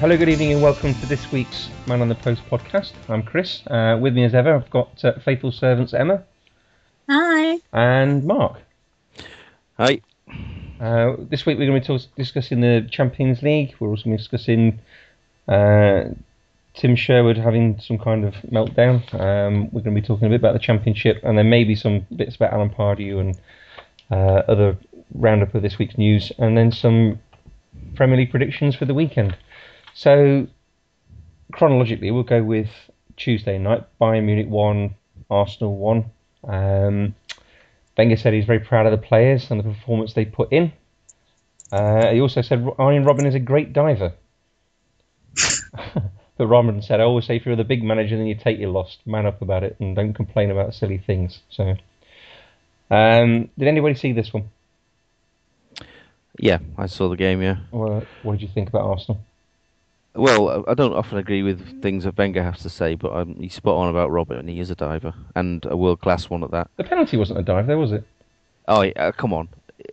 Hello, good evening, and welcome to this week's Man on the Post podcast. I'm Chris. Uh, with me, as ever, I've got uh, faithful servants Emma Hi. and Mark. Hi. Uh, this week, we're going to be talk- discussing the Champions League. We're also going to be discussing uh, Tim Sherwood having some kind of meltdown. Um, we're going to be talking a bit about the Championship, and then maybe some bits about Alan Pardew and uh, other roundup of this week's news, and then some Premier League predictions for the weekend. So, chronologically, we'll go with Tuesday night. Bayern Munich one, Arsenal one. Um, Wenger said he's very proud of the players and the performance they put in. Uh, he also said Arjen Robben is a great diver. but Robben said, I always say if you're the big manager, then you take your loss. Man up about it and don't complain about silly things. So, um, did anybody see this one? Yeah, I saw the game. Yeah. What did you think about Arsenal? Well, I don't often agree with things that Wenger has to say, but um, he's spot on about Robben, and he is a diver and a world class one at that. The penalty wasn't a dive, there was it? Oh, yeah, uh, come on!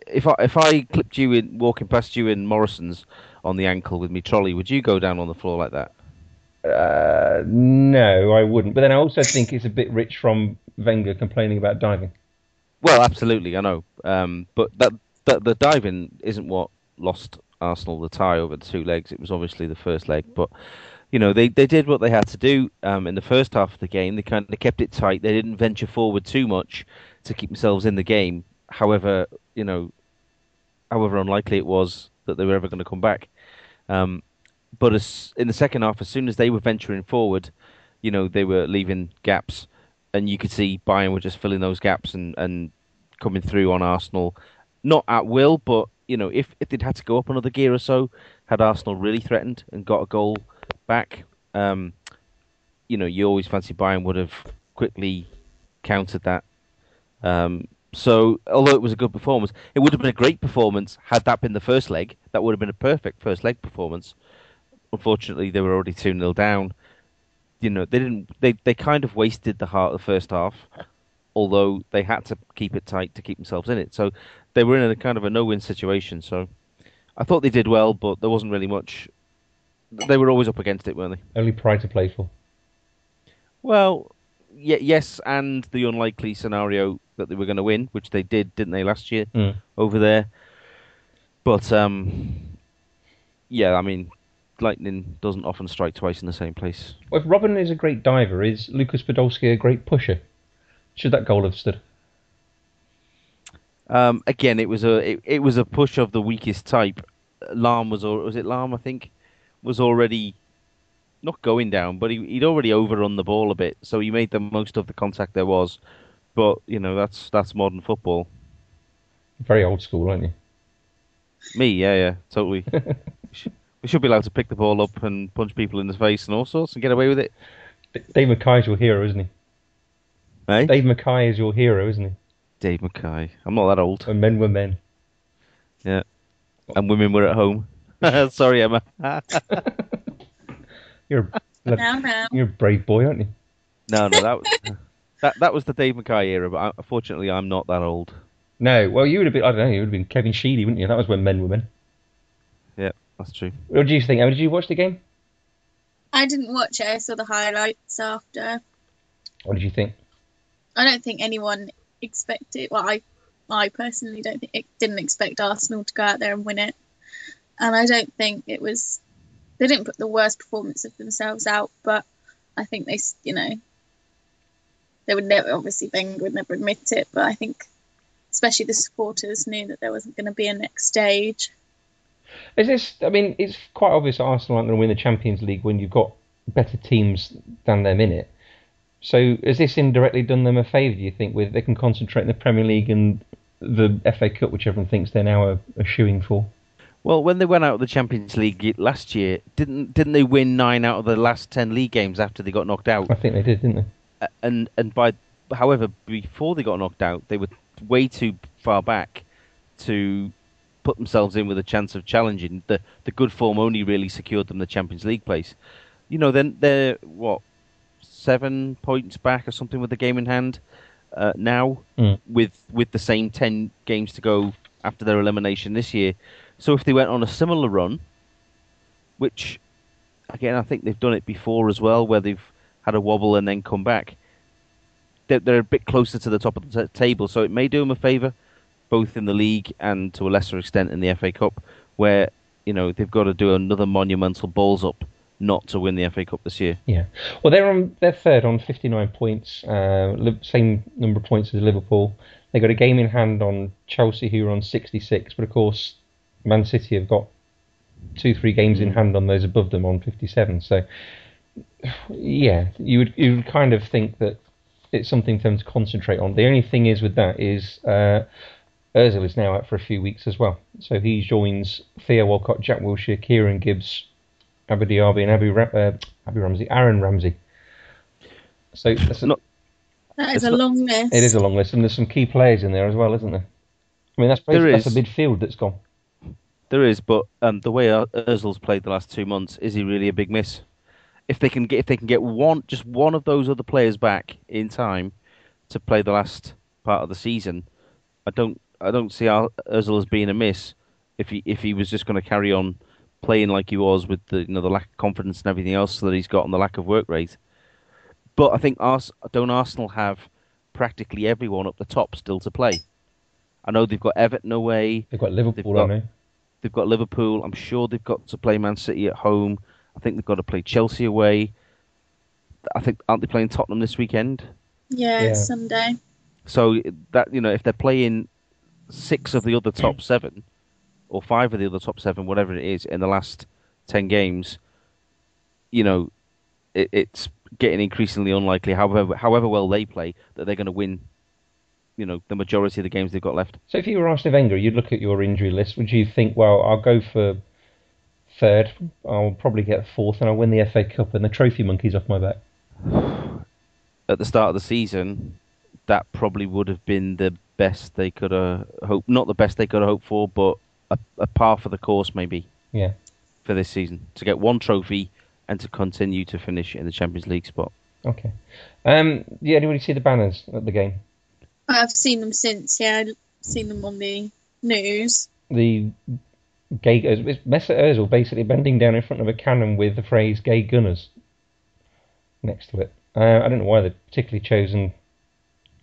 If I if I clipped you in walking past you in Morrison's on the ankle with me trolley, would you go down on the floor like that? Uh, no, I wouldn't. But then I also think it's a bit rich from Wenger complaining about diving. Well, absolutely, I know. Um, but that, that the diving isn't what lost Arsenal the tie over the two legs. It was obviously the first leg, but you know they, they did what they had to do um, in the first half of the game. They kind of kept it tight. They didn't venture forward too much to keep themselves in the game. However, you know, however unlikely it was that they were ever going to come back. Um, but as, in the second half, as soon as they were venturing forward, you know they were leaving gaps, and you could see Bayern were just filling those gaps and, and coming through on Arsenal, not at will, but you know if if they'd had to go up another gear or so, had Arsenal really threatened and got a goal back, um, you know you always fancy Bayern would have quickly countered that. Um, so although it was a good performance, it would have been a great performance had that been the first leg. That would have been a perfect first leg performance. Unfortunately, they were already two 0 down. You know they didn't. They they kind of wasted the heart of the first half, although they had to keep it tight to keep themselves in it. So they were in a kind of a no-win situation. So I thought they did well, but there wasn't really much. They were always up against it, weren't they? Only pride to play for. Well, y- yes, and the unlikely scenario that they were going to win, which they did, didn't they, last year Mm. over there? But um, yeah, I mean, lightning doesn't often strike twice in the same place. Well, if Robben is a great diver, is Lucas Podolski a great pusher? Should that goal have stood? Um, again, it was a it, it was a push of the weakest type. Lahm was al- was it Lahm? I think was already not going down, but he, he'd already overrun the ball a bit, so he made the most of the contact there was. But you know that's that's modern football. Very old school, aren't you? Me, yeah, yeah, totally. we, should, we should be allowed to pick the ball up and punch people in the face and all sorts and get away with it. Dave Mackay's your hero, isn't he? Hey, Dave Mackay is your hero, isn't he? Dave Mackay. I'm not that old. When men were men. Yeah, and women were at home. Sorry, Emma. You're a, bloody- Now, now. you're a brave boy, aren't you? no, no, that was that that was the Dave Mackay era. But I, unfortunately, I'm not that old. No, well, you would have been, I don't know, you would have been Kevin Sheedy, wouldn't you? That was when men were men. Yeah, that's true. What did you think? Emma, did you watch the game? I didn't watch it. I saw the highlights after. What did you think? I don't think anyone expected. Well, I, I personally don't think it didn't expect Arsenal to go out there and win it, and I don't think it was. They didn't put the worst performance of themselves out, but I think they, you know, they would never. Obviously, Wenger would never admit it, but I think, especially the supporters, knew that there wasn't going to be a next stage. Is this? I mean, it's quite obvious Arsenal aren't going to win the Champions League when you've got better teams than them in it. So has this indirectly done them a favour? Do you think with they can concentrate in the Premier League and the FA Cup, which everyone thinks they're now a, a shooing for? Well, when they went out of the Champions League last year, didn't didn't they win nine out of the last ten league games after they got knocked out? I think they did, didn't they? And and by however before they got knocked out, they were way too far back to put themselves in with a chance of challenging. The the good form only really secured them the Champions League place. You know, then they're what seven points back or something with the game in hand uh, now, Mm. with with the same ten games to go after their elimination this year. So if they went on a similar run, which again I think they've done it before as well, where they've had a wobble and then come back, they're, they're a bit closer to the top of the t- table. So it may do them a favour, both in the league and to a lesser extent in the FA Cup, where you know they've got to do another monumental balls up not to win the FA Cup this year. Yeah. Well, they're on they're third on 59 points, uh, same number of points as Liverpool. They got a game in hand on Chelsea, who are on 66, but of course, Man City have got two, three games in hand on those above them on 57. So, yeah, you would you would kind of think that it's something for them to concentrate on. The only thing is with that is uh, Özil is now out for a few weeks as well, so he joins Theo Walcott, Jack Wilshere, Kieran Gibbs, Abu Diaby, and Abu, Ra- uh, Abu Ramsey, Aaron Ramsey. So that's a, Not- That is a not- long list. it is a long list, and there's some key players in there as well, isn't there? I mean, that's There basically, that's a midfield that's gone. There is, but um, the way Ur- Özil's played the last two months, is he really a big miss? If they can get if they can get one just one of those other players back in time to play the last part of the season, I don't I don't see Ar- Özil as being a miss. If he if he was just going to carry on playing like he was with the you know the lack of confidence and everything else that he's got and the lack of work rate. But I think Ars- don't Arsenal have practically everyone up the top still to play. I know they've got Everton away. They've got Liverpool, got- I know. They've got Liverpool. I'm sure they've got to play Man City at home. I think they've got to play Chelsea away. I think aren't they playing Tottenham this weekend? Yeah, Yeah. Sunday. So that you know, if they're playing six of the other top seven, or five of the other top seven, whatever it is, in the last ten games, you know, it, it's getting increasingly unlikely. However, however well they play, that they're going to win. You know, the majority of the games they've got left. So if you were Arsene Wenger, you'd look at your injury list. Would you think, well, I'll go for third, I'll probably get fourth, and I'll win the FA Cup, and the trophy monkey's off my back? at the start of the season, that probably would have been the best they could have hoped. Not the best they could have hoped for, but a, a par for the course maybe Yeah. for this season to get one trophy and to continue to finish in the Champions League spot. Okay. Um, yeah, anybody see the banners at the game? I've seen them since. Yeah, I've seen them on the news. The gay it's Mesut Ozil basically bending down in front of a cannon with the phrase "gay gunners" next to it. Uh, I don't know why they've particularly chosen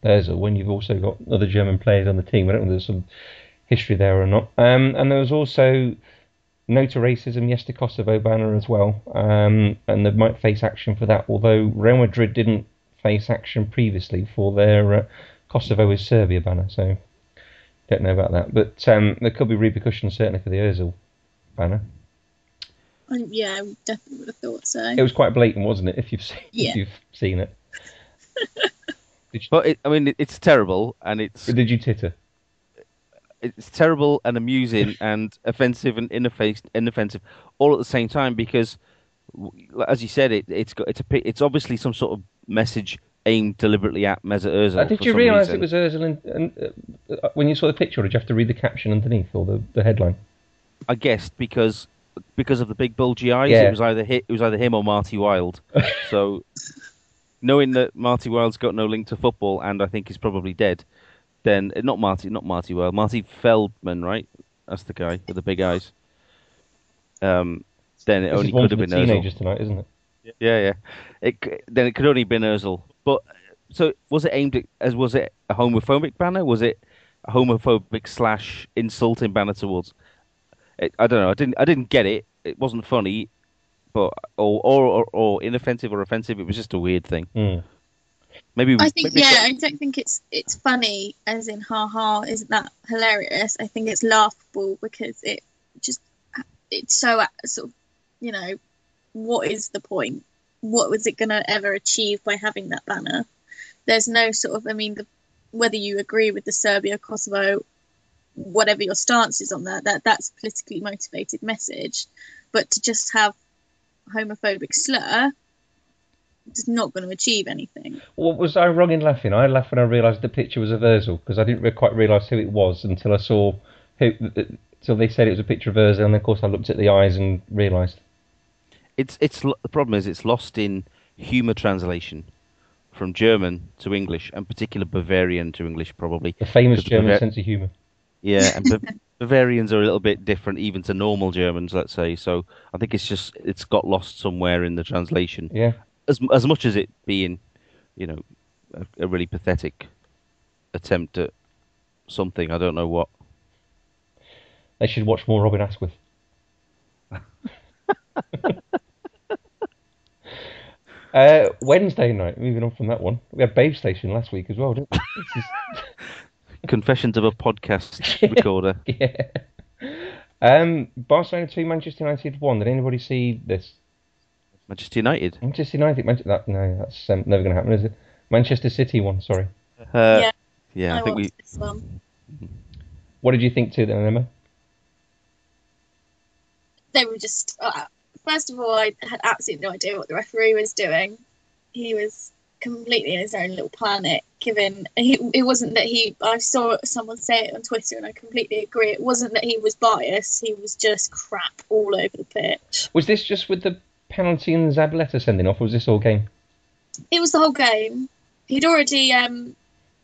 Ozil when you've also got other German players on the team. I don't know there's some history there or not. Um, and there was also no to racism, yes to Kosovo banner as well. Um, and they might face action for that, although Real Madrid didn't face action previously for their uh, Kosovo is Serbia banner. So don't know about that. But um, there could be repercussions certainly for the Ozil banner. Um, yeah, I definitely would have thought so. It was quite blatant, wasn't it? If you've seen, Yeah. if you've seen it. But it, I mean, it, it's terrible and it's Did you titter? It's terrible and amusing and offensive and inoffensive, inoffensive all at the same time because, as you said, it it's got it's a it's obviously some sort of message aimed deliberately at Mesut Ozil. Uh, did you realise it was Ozil and, and uh, when you saw the picture, or did you have to read the caption underneath or the, the headline? I guessed because because of the big bulgy eyes, Yeah. it was either hi- it was either him or Marty Wilde. so knowing that Marty Wilde's got no link to football and I think he's probably dead, then not Marty, not Marty Wilde, Marty Feldman, right? That's the guy with the big eyes. Um, then it This only could have been Ozil. teenagers tonight, isn't it? Yeah, yeah. It then it could only have been Ozil. But so was it aimed at as was it a homophobic banner? Was it a homophobic slash insulting banner towards? It, I don't know. I didn't. I didn't get it. It wasn't funny, but or or or, or inoffensive or offensive. It was just a weird thing. Mm. Maybe. I think maybe yeah, I don't think it's it's funny as in ha ha, isn't that hilarious? I think it's laughable because it just it's so sort of you know what is the point? what was it going to ever achieve by having that banner? There's no sort of, I mean, the, whether you agree with the Serbia Kosovo, whatever your stance is on that, that that's a politically motivated message. But to just have homophobic slur is not going to achieve anything. What was I wrong in laughing? I laughed when I realised the picture was of Ozil because I didn't re- quite realise who it was until I saw who. Uh, until they said it was a picture of Ozil, and of course I looked at the eyes and realised. It's it's the problem is it's lost in humour translation from German to English, and particular Bavarian to English probably. The famous German Bavar- sense of humour. Yeah, and Ba- Bavarians are a little bit different even to normal Germans, let's say. So I think it's just it's got lost somewhere in the translation. Yeah. As as much as it being, you know, a, a really pathetic attempt at something. I don't know what. They should watch more Robin Asquith. uh, Wednesday night, moving on from that one. We had Babe Station last week as well, didn't we? Is- Confessions of a podcast recorder. yeah. Um, Barcelona 2, Manchester United 1. Did anybody see this? Manchester United. Manchester United, Manchester, that, no, that's um, never going to happen, is it? Manchester City 1, sorry. Uh, Yeah, yeah, I, I, think we. this one. What did you think to then, Emma? They were just. Uh, first of all, I had absolutely no idea what the referee was doing. He was completely in his own little planet. Given he, it wasn't that he. I saw someone say it on Twitter, and I completely agree. It wasn't that he was biased. He was just crap all over the pitch. Was this just with the penalty and Zabaleta sending off, or was this all game? It was the whole game. He'd already um,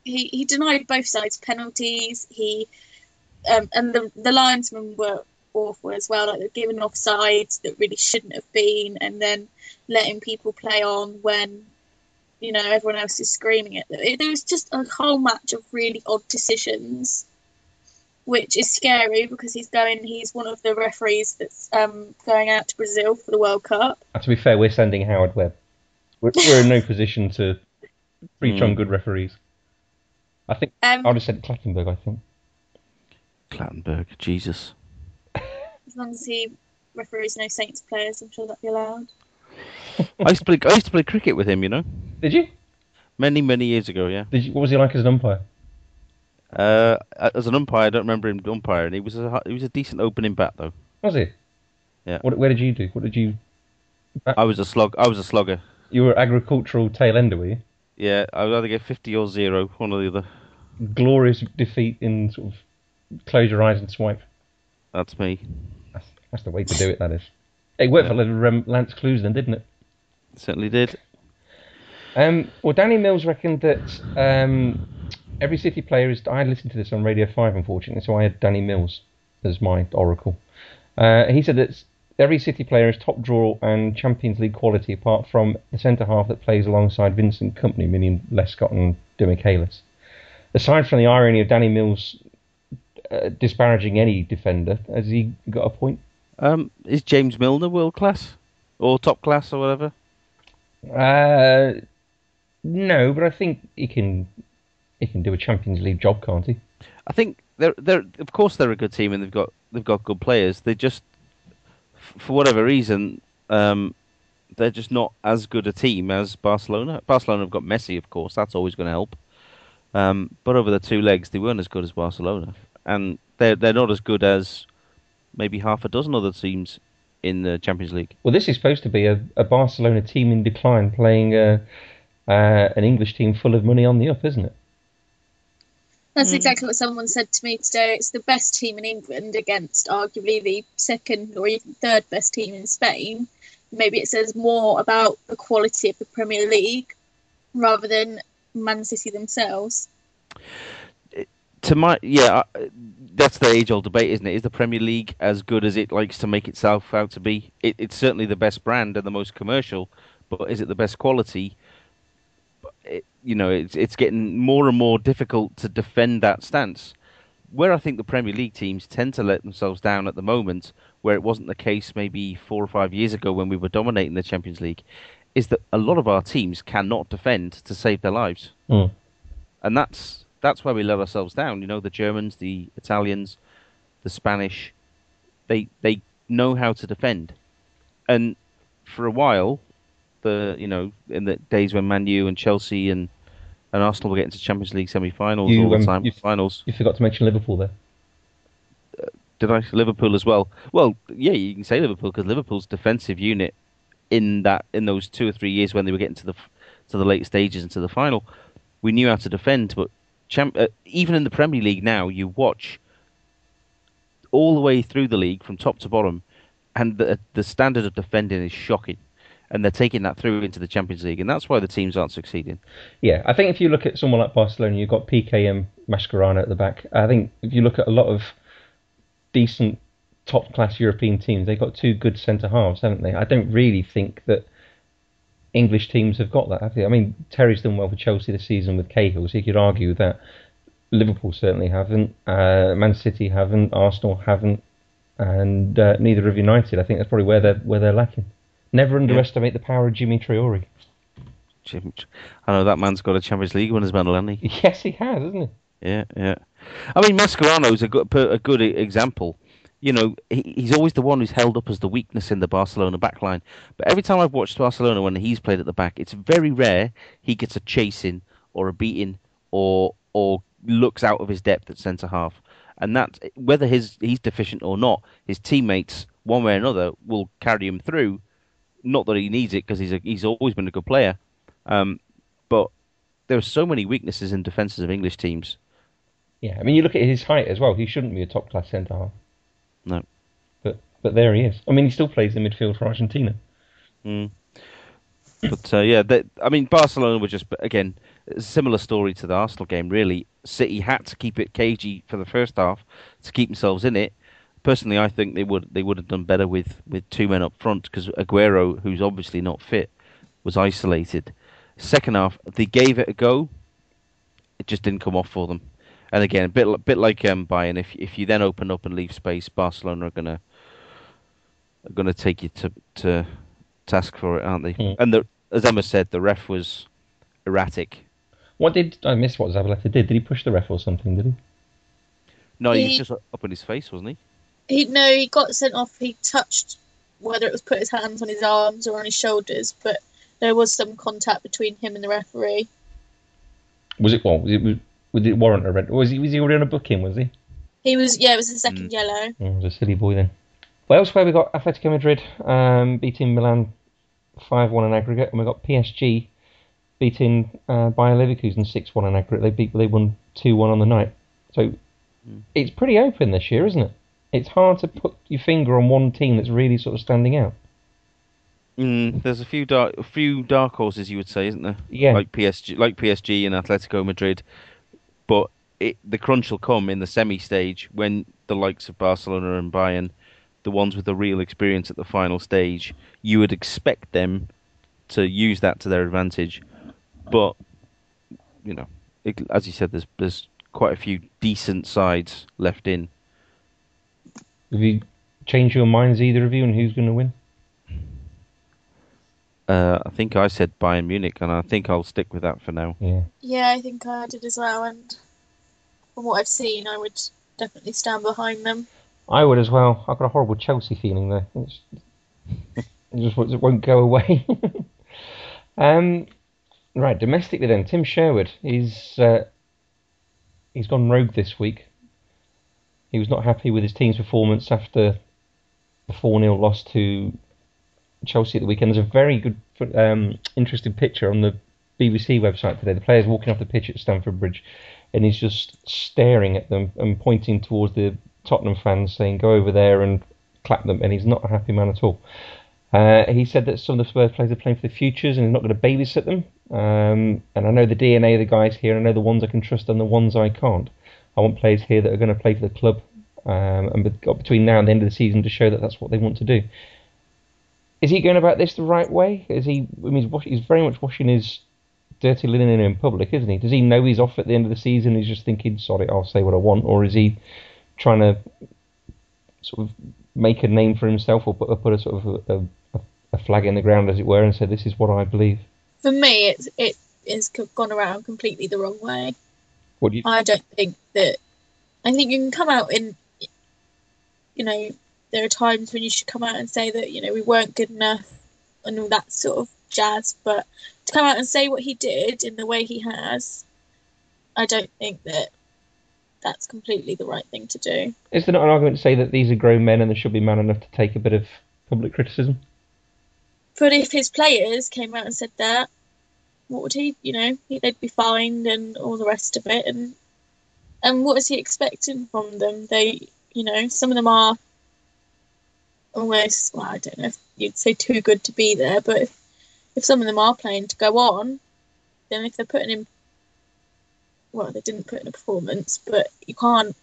he he denied both sides penalties. He um, and the the linesmen were awful as well. Like they're giving offsides that really shouldn't have been, and then letting people play on when you know everyone else is screaming at them. It, there was just a whole match of really odd decisions, which is scary because he's going. He's one of the referees that's um, going out to Brazil for the World Cup. Uh, to be fair, we're sending Howard Webb. We're, we're in no position to preach Hmm. on good referees. I think Um, I would have said Clattenburg. I think. Clattenburg, Jesus. as long as he referees no Saints players, I'm sure that'd be allowed. I used to play. I used to play cricket with him. You know, Did you? many many years ago. Yeah. Did you? What was he like as an umpire? Uh, as an umpire, I don't remember him umpiring. He was a he was a decent opening bat though. Was he? Yeah. What? Where did you do? What did you? I was a slug. I was a slugger. You were agricultural tail ender, were you? Yeah, I would either get fifty or zero, one or the other. Glorious defeat in sort of close your eyes and swipe. That's me. That's, that's the way to do it. That is. It worked for um, Lance Klusener, didn't it? Certainly did. Um, well, Danny Mills reckoned that um, every City player is. I listened to this on Radio 5, unfortunately, so I had Danny Mills as my oracle. Uh, he said that every City player is top draw and Champions League quality, apart from the centre half that plays alongside Vincent Kompany, meaning Lescott and Demichelis. Aside from the irony of Danny Mills uh, disparaging any defender, has he got a point? Um, is James Milner world class or top class or whatever? Uh, no, but I think he can. He can do a Champions League job, can't he? I think they're they're of course they're a good team and they've got they've got good players. They just for whatever reason um, they're just not as good a team as Barcelona. Barcelona have got Messi, of course. That's always going to help. Um, but over the two legs, they weren't as good as Barcelona, and they're they're not as good as maybe half a dozen other teams in the Champions League. Well, this is supposed to be a, a Barcelona team in decline playing uh, uh, an English team full of money on the up, isn't it? That's Mm. exactly what someone said to me today. It's the best team in England against arguably the second or even third best team in Spain. Maybe it says more about the quality of the Premier League rather than Man City themselves. to my yeah, that's the age-old debate, isn't it? Is the Premier League as good as it likes to make itself out to be? It, it's certainly the best brand and the most commercial, but is it the best quality? It, you know, it's it's getting more and more difficult to defend that stance. Where I think the Premier League teams tend to let themselves down at the moment, where it wasn't the case maybe four or five years ago when we were dominating the Champions League, is that a lot of our teams cannot defend to save their lives Mm. and that's that's where we let ourselves down. You know, the Germans, the Italians, the Spanish, they they know how to defend, and for a while, the you know in the days when Man U and Chelsea and and Arsenal were getting to Champions League semi-finals You, all the um, time, you- finals. You forgot to mention Liverpool there. Did I Liverpool as well? Well, yeah, you can say Liverpool because Liverpool's defensive unit in that in those two or three years when they were getting to the to the late stages and to the final, we knew how to defend. But champ, uh, even in the Premier League now, you watch all the way through the league from top to bottom, and the the standard of defending is shocking, and they're taking that through into the Champions League, and that's why the teams aren't succeeding. Yeah, I think if you look at someone like Barcelona, you've got PKM Mascherano at the back. I think if you look at a lot of decent top class European teams, they've got two good centre halves, haven't they? I don't really think that English teams have got that, have they? I mean, Terry's done well for Chelsea this season with Cahill, so you could argue that. Liverpool certainly haven't. Uh, Man City haven't. Arsenal haven't. And uh, neither have United. I think that's probably where they're where they're lacking. Never underestimate the power of Djimi Traore. Jim- I know that man's got a Champions League winners medal, hasn't he? Yes, he has, hasn't he? Yeah, yeah. I mean, Mascherano's a good a good example. You know, he, he's always the one who's held up as the weakness in the Barcelona backline. But every time I've watched Barcelona when he's played at the back, it's very rare he gets a chasing or a beating or or looks out of his depth at centre half. And that whether his he's deficient or not, his teammates one way or another will carry him through. Not that he needs it because he's a, he's always been a good player, um, but there are so many weaknesses in defences of English teams. Yeah, I mean, you look at his height as well. He shouldn't be a top class centre half. No. But but there he is. I mean, he still plays in midfield for Argentina. Mm. But uh, yeah, they, I mean, Barcelona were just again a similar story to the Arsenal game. Really, City had to keep it cagey for the first half to keep themselves in it. Personally, I think they would they would have done better with, with two men up front because Aguero, who's obviously not fit, was isolated. Second half, they gave it a go. It just didn't come off for them. And again, a bit li- bit like um, Bayern, if if you then open up and leave space, Barcelona are gonna are gonna take you to to task for it, aren't they? Hmm. And the, as Emma said, the ref was erratic. What did I miss? What Zabaleta did? Did he push the ref or something? Did he? No, he was He- just up in his face, wasn't he? He no, he got sent off. He touched whether it was put his hands on his arms or on his shoulders, but there was some contact between him and the referee. Was it what? Was it? Was, was it warrant a red? Was he? Was he already on a booking? Was he? He was yeah, it was the second Mm. yellow. Oh, was a silly boy then. Well, elsewhere we got Atletico Madrid um, beating Milan five one in aggregate, and we got PSG beating uh, Bayer Leverkusen six one in aggregate. They beat they won two one on the night. So it's pretty open this year, isn't it? It's hard to put your finger on one team that's really sort of standing out. Mm, there's a few dark, a few dark horses, you would say, isn't there? Yeah. Like PSG, like PSG and Atletico Madrid, but it, the crunch will come in the semi stage when the likes of Barcelona and Bayern, the ones with the real experience at the final stage, you would expect them to use that to their advantage. But you know, it, as you said, there's there's quite a few decent sides left in. Have you changed your minds, either of you, on who's going to win? Uh, I think I said Bayern Munich, and I think I'll stick with that for now. Yeah. Yeah, I think I did as well, and from what I've seen, I would definitely stand behind them. I would as well. I've got a horrible Chelsea feeling there. It's, it just won't- it won't go away. um, right, domestically then, Tim Sherwood. He's uh, he's gone rogue this week. He was not happy with his team's performance after the four 0 loss to Chelsea at the weekend. There's a very good, um, interesting picture on the BBC website today. The players walking off the pitch at Stamford Bridge, and he's just staring at them and pointing towards the Tottenham fans, saying, "Go over there and clap them." And he's not a happy man at all. Uh, he said that some of the Spurs players are playing for the futures and he's not going to babysit them. Um, and I know the DNA of the guys here, I know the ones I can trust and the ones I can't. I want players here that are going to play for the club um, and between now and the end of the season to show that that's what they want to do. Is he going about this the right way? Is he? I mean, he's, he's very much washing his dirty linen in public, isn't he? Does he know he's off at the end of the season? He's just thinking, "Sorry, I'll say what I want," or is he trying to sort of make a name for himself, or put, or put a sort of a, a, a flag in the ground, as it were, and say, "This is what I believe." For me, it's it has gone around completely the wrong way. What do you? I don't think that. I think you can come out in. You know, there are times when you should come out and say that you know we weren't good enough, and all that sort of jazz. But to come out and say what he did in the way he has, I don't think that that's completely the right thing to do. Is there not an argument to say that these are grown men and they should be man enough to take a bit of public criticism? But if his players came out and said that, what would he, you know, they'd be fined and all the rest of it. And and what is he expecting from them? They, you know, some of them are almost, well, I don't know if you'd say too good to be there, but if, if some of them are playing to go on, then if they're putting in, well, they didn't put in a performance, but you can't.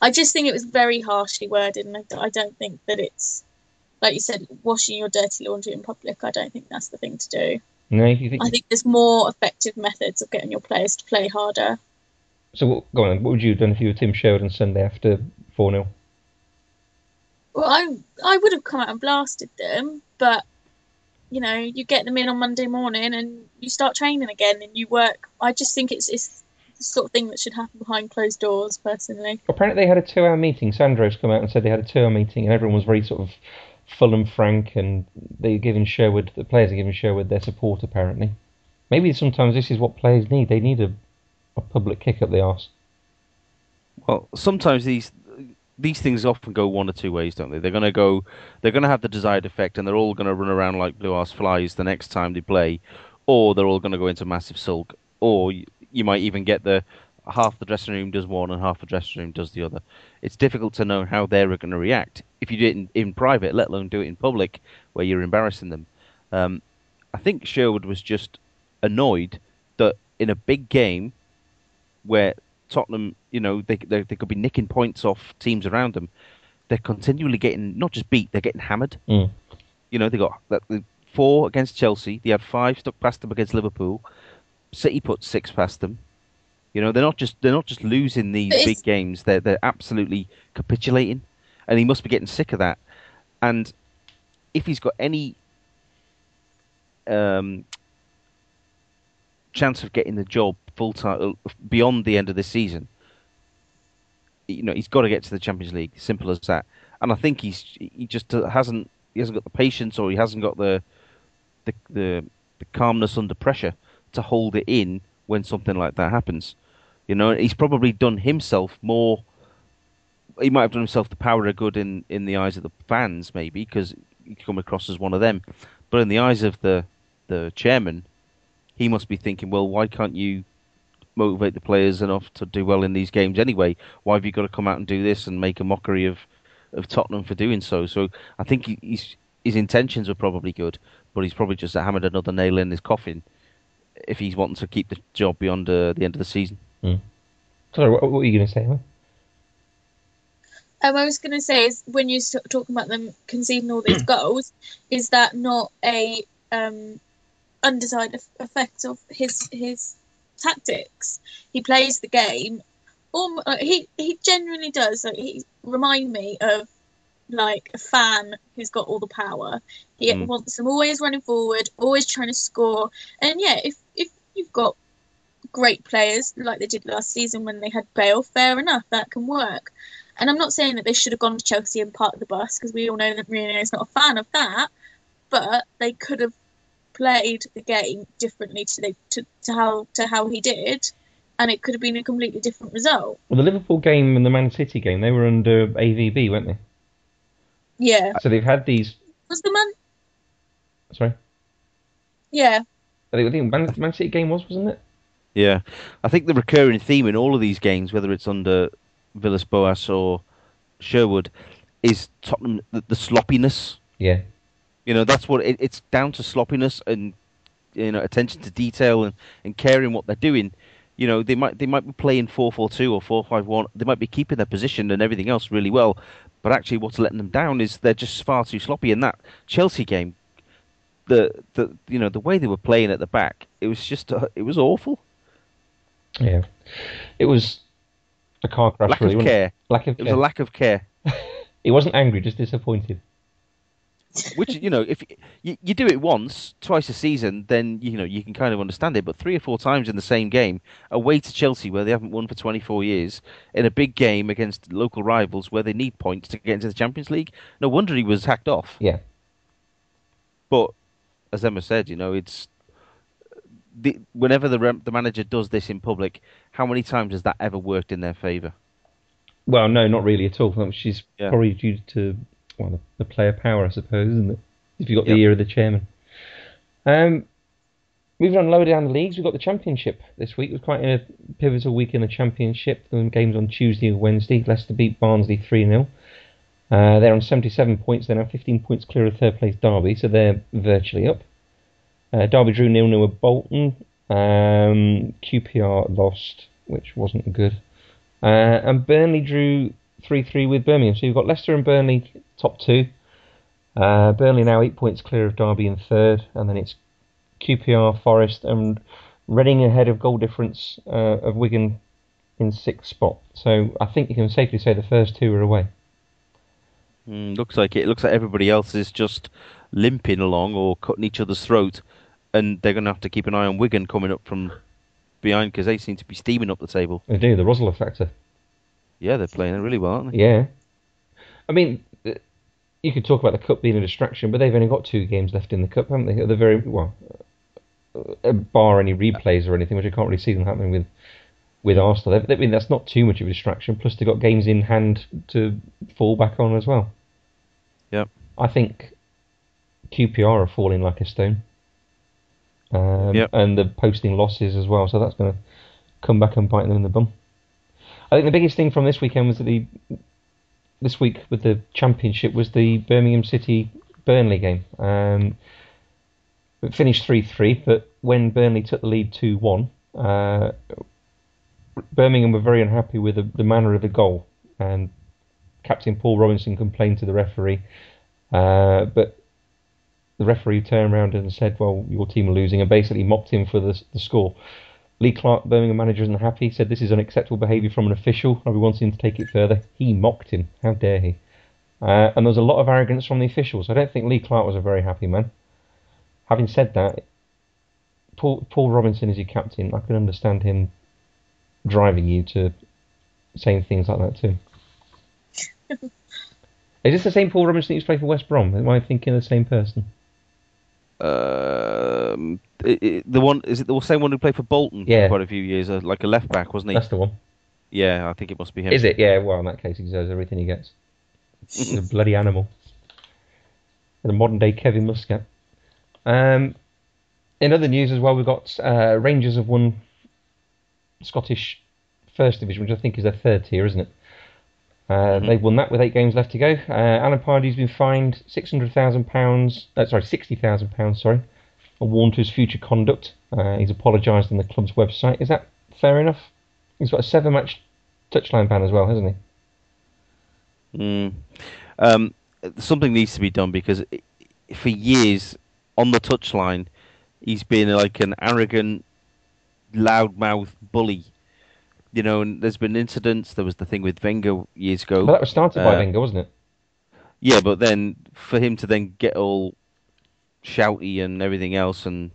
I just think it was very harshly worded, and I, I don't think that it's, like you said, washing your dirty laundry in public. I don't think that's the thing to do. No, you think? I think there's more effective methods of getting your players to play harder. So what, go on. What would you have done if you were Tim Sherwood on Sunday after four 0 Well, I I would have come out and blasted them, but you know, you get them in on Monday morning and you start training again and you work. I just think it's it's the sort of thing that should happen behind closed doors, personally. Apparently, they had a two-hour meeting. Sandro's come out and said they had a two-hour meeting, and everyone was very sort of full and frank, and they're giving Sherwood, the players are giving Sherwood their support. Apparently, maybe sometimes this is what players need. They need a, a public kick up the arse. Well, sometimes these these things often go one or two ways, don't they? They're going to go, they're going to have the desired effect, and they're all going to run around like blue ass flies the next time they play, or they're all going to go into massive sulk, or you, you might even get the half the dressing room does one and half the dressing room does the other. It's difficult to know how they're going to react if you do it in, in private, let alone do it in public where you're embarrassing them. Um, I think Sherwood was just annoyed that in a big game where Tottenham, you know, they, they, they could be nicking points off teams around them. They're continually getting not just beat, they're getting hammered. Mm. You know, they got that the four against Chelsea. They had five stuck past them against Liverpool. City put six past them. You know, they're not just they're not just losing these big games. They're they're absolutely capitulating, and he must be getting sick of that. And if he's got any um, chance of getting the job full time beyond the end of the season, you know, he's got to get to the Champions League. Simple as that. And I think he's he just hasn't he hasn't got the patience or he hasn't got the the the, the calmness under pressure to hold it in when something like that happens. You know, he's probably done himself more. He might have done himself the power of good in, in the eyes of the fans, maybe because he come across as one of them. But in the eyes of the the chairman, he must be thinking, well, why can't you motivate the players enough to do well in these games anyway? Why have you got to come out and do this and make a mockery of, of Tottenham for doing so? So I think he, his intentions were probably good, but he's probably just hammered another nail in his coffin if he's wanting to keep the job beyond uh, the end of the season. Sorry, what, what were you going to say? Um, I was going to say is when you're talking about them conceding all these goals, is that not a um, undesired eff- effect of his his tactics? He plays the game. Um, uh, he he genuinely does. Like, he remind me of like a fan who's got all the power. He Mm. wants them always running forward, always trying to score. And yeah, if if you've got great players like they did last season when they had Bale, fair enough, that can work. And I'm not saying that they should have gone to Chelsea and parked the bus because we all know that Mourinho is not a fan of that. But they could have played the game differently to, the, to, to how to how he did, and it could have been a completely different result. Well, the Liverpool game and the Man City game, they were under AVB, weren't they? Yeah, So they've had these. was the man? Sorry, Yeah, I think, Man, Man City game was, wasn't it? Yeah, I think the recurring theme in all of these games, whether it's under Villas Boas or Sherwood, is Tottenham the, the sloppiness. Yeah. You know, that's what it, it's down to sloppiness and you know attention to detail and, and caring what they're doing. You know, they might they might be playing four four two or four five one. They might be keeping their position and everything else really well, but actually, what's letting them down is they're just far too sloppy. In that Chelsea game, the the you know the way they were playing at the back, it was just uh, it was awful. Yeah. It was a car crash, Lack really. of care. Lack of It was a lack of care. He wasn't angry, just disappointed. Which you know, if you, you do it once, twice a season, then you know you can kind of understand it. But three or four times in the same game, away to Chelsea, where they haven't won for 24 years, in a big game against local rivals, where they need points to get into the Champions League, no wonder he was hacked off. Yeah. But as Emma said, you know, it's the, whenever the the manager does this in public, how many times has that ever worked in their favour? Well, no, not really at all, is Yeah. probably due to well, the, the player power, I suppose, isn't it? If you've got the Yep. ear of the chairman. Um, moving on lower down the leagues, we've got the Championship this week. It was quite a pivotal week in the Championship. The games on Tuesday and Wednesday. Leicester beat Barnsley 3 0. Uh, they're on 77 points. They're now 15 points clear of third place Derby, so they're virtually up. Uh, Derby drew 0 0 with Bolton. Um, QPR lost, which wasn't good. Uh, and Burnley drew 3 3 with Birmingham. So you've got Leicester and Burnley top two. Uh, Burnley now eight points clear of Derby in third, and then it's QPR, Forest, and Reading ahead of goal difference uh, of Wigan in sixth spot. So I think you can safely say the first two are away. Mm, looks like it. It looks like everybody else is just limping along or cutting each other's throat, and they're going to have to keep an eye on Wigan coming up from behind because they seem to be steaming up the table. They do the Rosler factor. Yeah, they're playing it really well, aren't they? Yeah. I mean, uh, you could talk about the cup being a distraction, but they've only got two games left in the cup, haven't they? At the very well, uh, bar any replays or anything, which I can't really see them happening with with Arsenal. They- I mean, that's not too much of a distraction. Plus, they've got games in hand to fall back on as well. Yep. I think QPR are falling like a stone. Um, Yep. And they're posting losses as well, so that's going to come back and bite them in the bum. I think the biggest thing from this weekend was that the this week with the championship was the Birmingham City Burnley game. Um, it finished three three, but when Burnley took the lead two one, uh, Birmingham were very unhappy with the, the manner of the goal, and Captain Paul Robinson complained to the referee, uh, but the referee turned around and said, "Well, your team are losing," and basically mocked him for the, the score. Lee Clark, Birmingham manager, isn't happy. Said this is unacceptable behaviour from an official. I'll be wanting to take it further. He mocked him. How dare he? Uh, and there was a lot of arrogance from the officials. I don't think Lee Clark was a very happy man. Having said that, Paul, Paul Robinson is your captain. I can understand him driving you to saying things like that too. is this the same Paul Robinson that used to play for West Brom? Am I thinking of the same person? Um, the one is it the same one who played for Bolton Yeah. for quite a few years, uh, like a left back, wasn't he? That's the one. Yeah, I think it must be him. Is it? Yeah. Well, in that case, he deserves everything he gets. He's a bloody animal. The modern day Kevin Muscat. Um, in other news as well, we've got uh, Rangers have won Scottish First Division, which I think is their third tier, isn't it? Uh, They've won that with eight games left to go. Uh, Alan Pardew's been fined six hundred thousand pounds. Uh, sorry, sixty thousand pounds. Sorry, a warned to his future conduct. Uh, he's apologised on the club's website. Is that fair enough? He's got a seven-match touchline ban as well, hasn't he? Mm. Um, something needs to be done because for years on the touchline, he's been like an arrogant, loudmouth bully. You know, and there's been incidents. There was the thing with Wenger years ago. Well, that was started by Uh, Wenger, wasn't it? Yeah, but then for him to then get all shouty and everything else, and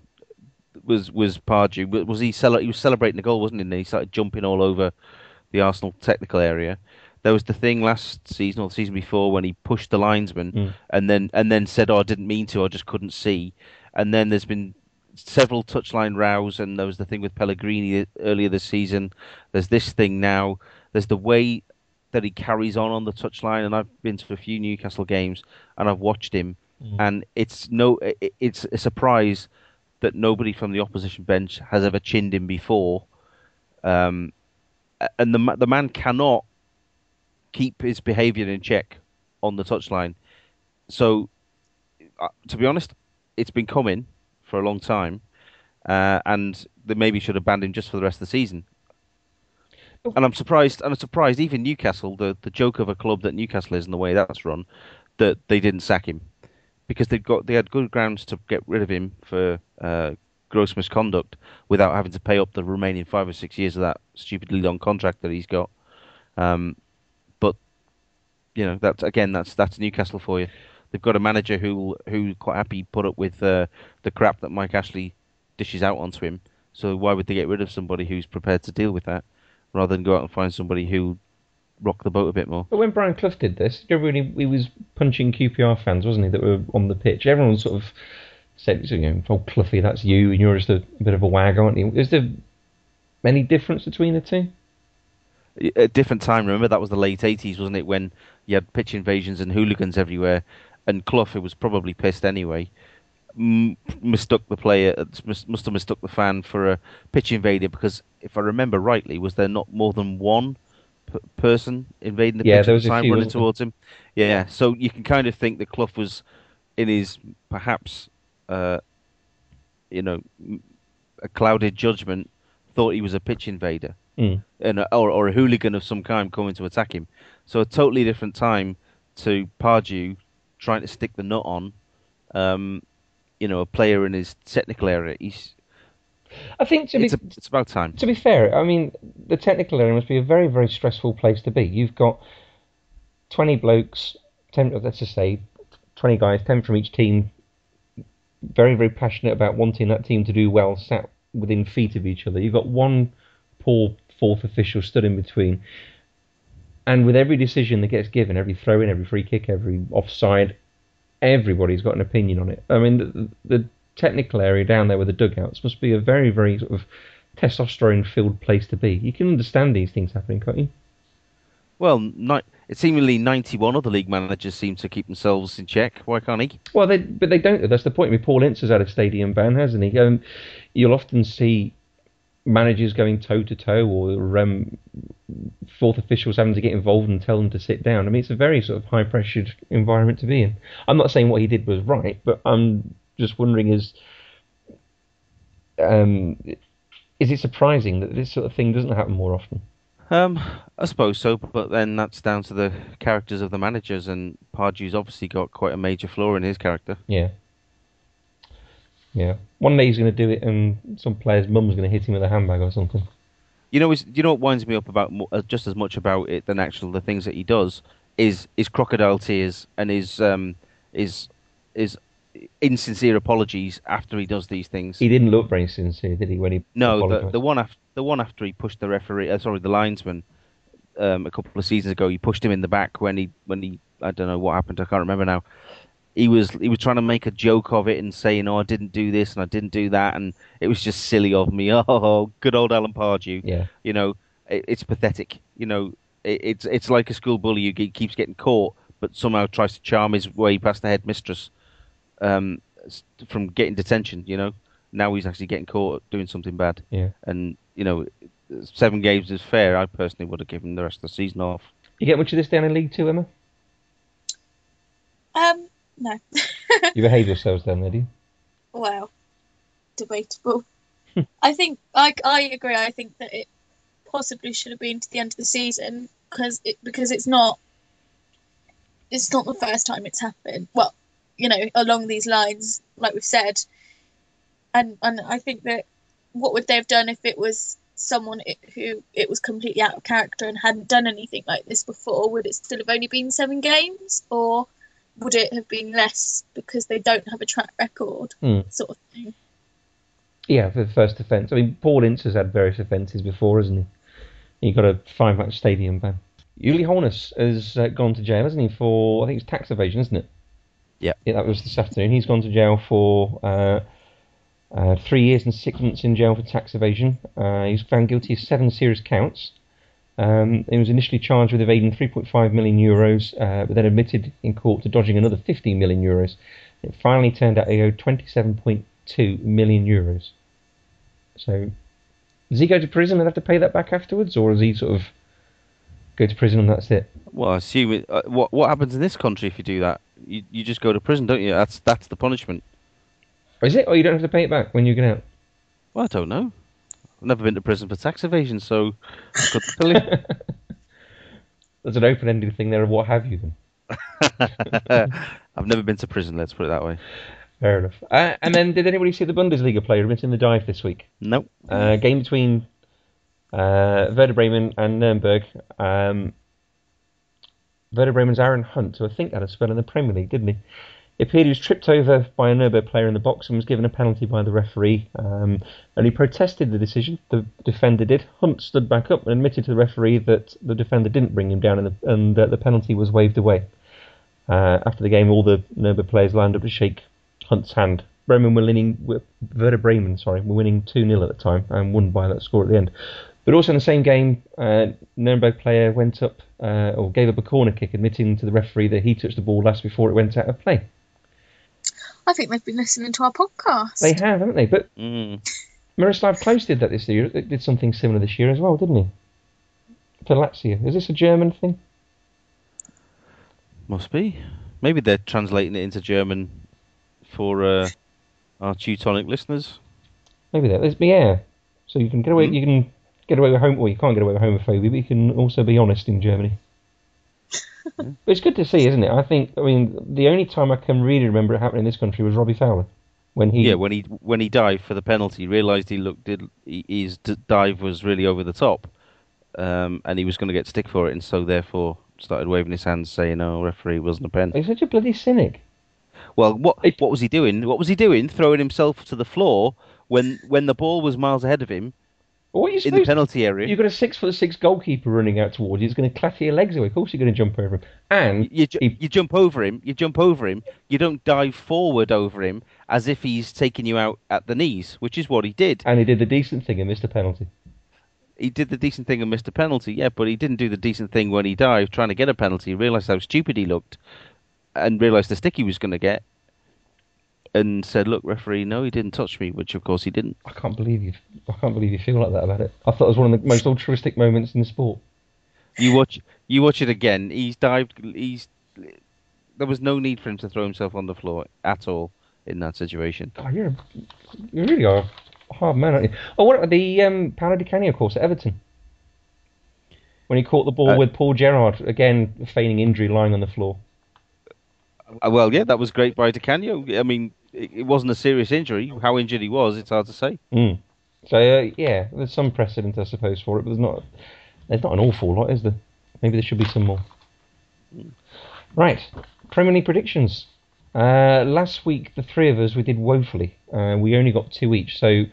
was was Pardew wa- was he cele- he was celebrating the goal, wasn't he? And he started jumping all over the Arsenal technical area. There was the thing last season or the season before when he pushed the linesman Mm. and then and then said, "Oh, I didn't mean to. I just couldn't see." And then there's been several touchline rows, and there was the thing with Pellegrini earlier this season. There's this thing now. There's the way that he carries on on the touchline, and I've been to a few Newcastle games, and I've watched him, and it's no, it- it's a surprise that nobody from the opposition bench has ever chinned him before, um, and the the man cannot keep his behaviour in check on the touchline. So, uh, to be honest, it's been coming for a long time, uh, and they maybe should have banned him just for the rest of the season. And I'm surprised. And I'm surprised. Even Newcastle, the the joke of a club that Newcastle is in the way that's run, that they didn't sack him because they got they had good grounds to get rid of him for uh, gross misconduct without having to pay up the remaining five or six years of that stupidly long contract that he's got. Um, but you know that's again that's that's Newcastle for you. They've got a manager who who quite happy put up with uh, the crap that Mike Ashley dishes out onto him. So why would they get rid of somebody who's prepared to deal with that, rather than go out and find somebody who rock the boat a bit more? But when Brian Clough did this, everybody he was punching QPR fans, wasn't he, that were on the pitch? Everyone was sort of said, you know, oh Cloughie, that's you, and you're just a, bit of a wag, aren't you? Is there any difference between the two? a different time. Remember that was the late eighties, wasn't it? When you had pitch invasions and hooligans everywhere, and Clough, who was probably pissed anyway, m- mistook the player, uh, must have mistook the fan for a pitch invader because, if I remember rightly, was there not more than one p- person invading the Yeah, pitch there at the time, few, running towards him? Yeah, so you can kind of think that Clough was in his perhaps, uh, you know, a clouded judgment, thought he was a pitch invader Mm. and a, or, or a hooligan of some kind coming to attack him. So a totally different time to Pardew trying to stick the nut on, um, you know, a player in his technical area. He's, I think to be it's, a, it's about time. to be fair, I mean, the technical area must be a very, very stressful place to be. You've got 20 blokes, 10, let's just say 20 guys, 10 from each team, very, very passionate about wanting that team to do well, sat within feet of each other. You've got one poor fourth official stood in between. And with every decision that gets given, every throw in, every free kick, every offside, everybody's got an opinion on it. I mean, the, the technical area down there with the dugouts must be a very, very sort of testosterone filled place to be. You can understand these things happening, can't you? Well, ni- it seemingly 91 other league managers seem to keep themselves in check. Why can't he? Well, they but they don't. That's the point. I mean, Paul Ince has had a stadium ban, hasn't he? Um, you'll often see managers going toe to toe, or um, fourth officials having to get involved and tell them to sit down. I mean, it's a very sort of high pressured environment to be in. I'm not saying what he did was right, but I'm just wondering is um, is it surprising that this sort of thing doesn't happen more often? Um, I suppose so, but then that's down to the characters of the managers, and Pardew's obviously got quite a major flaw in his character. Yeah. Yeah. One day he's going to do it, and some player's mum's going to hit him with a handbag or something. You know, is, you know what winds me up about uh, just as much about it than actual the things that he does is his crocodile tears and his um his his insincere apologies after he does these things. He didn't look very sincere, did he? When he no, the, the one after the one after he pushed the referee, uh, sorry, the linesman, um, a couple of seasons ago, he pushed him in the back when he when he I don't know what happened, I can't remember now. He was he was trying to make a joke of it and saying, "Oh, I didn't do this and I didn't do that," and it was just silly of me. Oh, good old Alan Pardew. Yeah. You know, it, it's pathetic. You know, it, it's it's like a school bully who keeps getting caught, but somehow tries to charm his way past the headmistress um, from getting detention. You know, now he's actually getting caught doing something bad. Yeah. And you know, seven games is fair. I personally would have given the rest of the season off. You get much of this down in League Two, Emma? Um, no. You behave yourselves then, do you? well, debatable. Hmm. I think I I agree. I think that it possibly should have been to the end of the season because it because it's not it's not the first time it's happened. Well, you know, along these lines, like we've said, and and I think that what would they have done if it was someone who it was completely out of character and hadn't done anything like this before? Would it still have only been seven games, or would it have been less because they don't have a track record, Hmm. sort of thing? Yeah, for the first offence. I mean, Paul Ince has had various offences before, hasn't he? He got a five-match stadium ban. Uli Hoeness has uh, gone to jail, hasn't he? For I think it's tax evasion, isn't it? Yeah. Yeah, that was this afternoon. He's gone to jail for uh, uh, three years and six months in jail for tax evasion. Uh, he was found guilty of seven serious counts. Um, he was initially charged with evading 3.5 million euros, uh, but then admitted in court to dodging another 15 million euros. It finally turned out he owed 27.2 million euros. So, does he go to prison and have to pay that back afterwards, or does he sort of go to prison and that's it? Well, I assume it, uh, what what happens in this country if you do that? You you just go to prison, don't you? That's that's the punishment. Is it? Or you don't have to pay it back when you get out? Well, I don't know. I've never been to prison for tax evasion, so I couldn't tell you. There's an open-ended thing there of what have you then. I've never been to prison. Let's put it that way. Fair enough. Uh, and then, did anybody see the Bundesliga player who went in the dive this week? Nope. Uh, game between uh, Werder Bremen and Nuremberg. Um, Werder Bremen's Aaron Hunt, who I think had a spell in the Premier League, didn't he? It appeared he was tripped over by a Nuremberg player in the box and was given a penalty by the referee. Um, and he protested the decision. The defender did. Hunt stood back up and admitted to the referee that the defender didn't bring him down, and the, uh, the penalty was waved away. Uh, after the game, all the Nuremberg players lined up to shake Hunt's hand Bremen were winning, Werder Bremen, sorry, were winning 2 0 at the time and won by that score at the end. But also in the same game, uh, Nuremberg player went up uh, or gave up a corner kick, admitting to the referee that he touched the ball last before it went out of play. I think they've been listening to our podcast. They have, haven't they? But Mm. Miroslav Klose did that this year. It did something similar this year as well, didn't he? For Lazio. Is this a German thing? Must be. Maybe they're translating it into German for uh, our Teutonic listeners. Maybe that. There's- Yeah. So you can get away. Hmm. You can get away with home. Well, you can't get away with homophobia, but you can also be honest in Germany. but it's good to see, isn't it? I think. I mean, the only time I can really remember it happening in this country was Robbie Fowler, when he. Yeah, when he when he dived for the penalty, he realised he looked did he, his dive was really over the top, um, and he was going to get stick for it, and so therefore started waving his hands, saying, "Oh, referee, wasn't a pen." He's such a bloody cynic. Well, what what was he doing? What was he doing? Throwing himself to the floor when when the ball was miles ahead of him What you in the penalty area. You've got a six foot six goalkeeper running out towards you. He's going to clatter your legs away. Of course, you're going to jump over him. And you, ju- he- you jump over him. You jump over him. You don't dive forward over him as if he's taking you out at the knees, which is what he did. and he did the decent thing and missed a penalty. He did the decent thing and missed a penalty, yeah, but he didn't do the decent thing when he dived trying to get a penalty. He realised how stupid he looked, and realised the stick he was going to get, and said, "Look, referee, no, he didn't touch me," which of course he didn't. I can't believe you. I can't believe you feel like that about it. I thought it was one of the most altruistic moments in the sport. You watch, you watch it again. He's dived. He's there was no need for him to throw himself on the floor at all in that situation. God, you're a, you really are a hard man, aren't you? Oh, what about the um, Paolo Di Canio of course at Everton? When he caught the ball Uh, with Paul Gerrard, again feigning injury, lying on the floor. Uh, well, yeah, that was great by Di Canio. I mean, it, it wasn't a serious injury. How injured he was, it's hard to say. Mm. So uh, yeah, there's some precedent, I suppose, for it, but there's not. There's not an awful lot, is there? Maybe there should be some more. Right, Premier League predictions. Uh, last week, the three of us we did woefully. Uh, we only got two each. So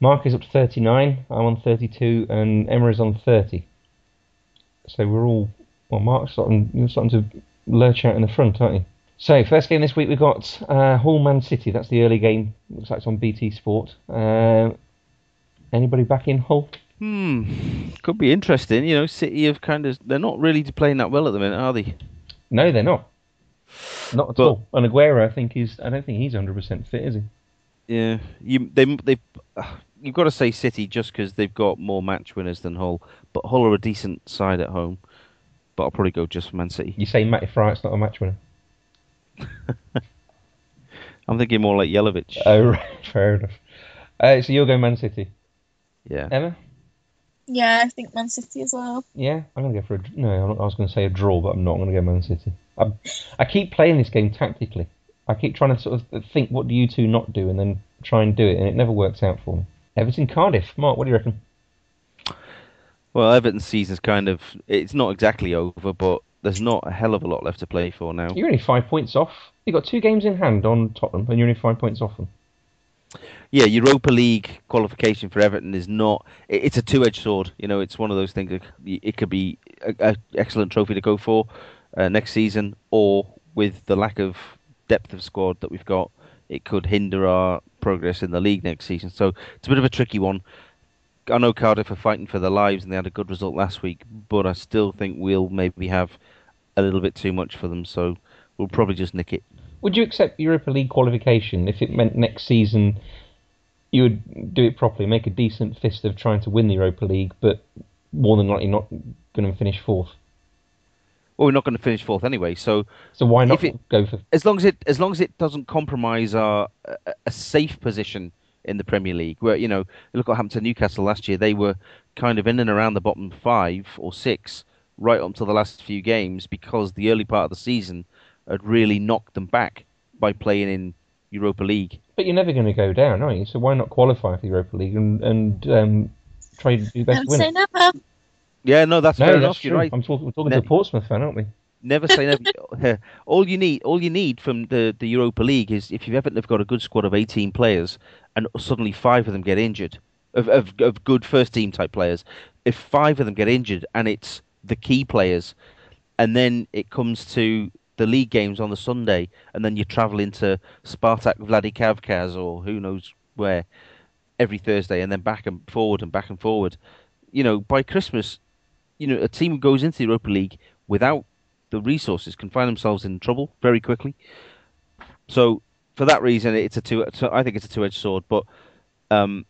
Mark is up to 39, I'm on 32, and Emma is on 30. So we're all well. Mark's starting, you're starting to lurch out in the front, aren't you? So first game this week we've got uh, Hull Man City. That's the early game. Looks like it's on BT Sport. Uh, anybody back in Hull? Hmm, could be interesting. You know, City have kind of they're not really playing that well at the minute, are they? No, they're not. Not at But- all. And Aguero, I think is. I don't think he's 100 percent fit, is he? Yeah, you they they you've got to say City just because they've got more match winners than Hull, but Hull are a decent side at home. But I'll probably go just for Man City. You say Matty Fryatt's not a match winner. I'm thinking more like Jelavić. Oh, right, fair enough. Uh, so you're going Man City, yeah. Emma? Yeah, I think Man City as well. Yeah, I'm gonna go for a. No, I'm not- I was going to say a draw, but I'm not. I'm going to go Man City. I, I keep playing this game tactically. I keep trying to sort of think, what do you two not do, and then try and do it, and it never works out for me. Everton Cardiff. Mark, what do you reckon? Well, Everton's season's kind of it's not exactly over, but there's not a hell of a lot left to play for now. You're only five points off. You've got two games in hand on Tottenham, and you're only five points off them. Yeah, Europa League qualification for Everton is not. it- It's a two-edged sword. You know, it's one of those things. That it could be an excellent trophy to go for uh, next season, or with the lack of depth of squad that we've got, it could hinder our progress in the league next season. So it's a bit of a tricky one. I know Cardiff are fighting for their lives, and they had a good result last week, but I still think we'll maybe have a little bit too much for them. So we'll probably just nick it. Would you accept Europa League qualification if it meant next season you would do it properly, make a decent fist of trying to win the Europa League, but more than likely not going to finish fourth? Well, we're not going to finish fourth anyway, so So why not it- go for? as long as it as long as it doesn't compromise our a, a safe position in the Premier League, where you know look what happened to Newcastle last year. They were kind of in and around the bottom five or six right up to the last few games because the early part of the season had really knocked them back by playing in Europa League. But you're never going to go down, are you? So why not qualify for the Europa League and and um, try to do best Never win say it? never. Yeah, no, that's No, fair that's enough. true. You're right. I'm talking, we're talking Ne- to a Portsmouth fan, aren't we? Never say never. all you need, all you need from the, the Europa League is if you've ever got a good squad of 18 players, and suddenly five of them get injured, of, of of good first team type players. If five of them get injured, and it's the key players, and then it comes to the league games on the Sunday, and then you travel into Spartak Vladikavkaz or who knows where every Thursday, and then back and forward and back and forward. You know, by Christmas, you know, a team goes into the Europa League without the resources can find themselves in trouble very quickly. So for that reason, it's a two. I think it's a two-edged sword. But um,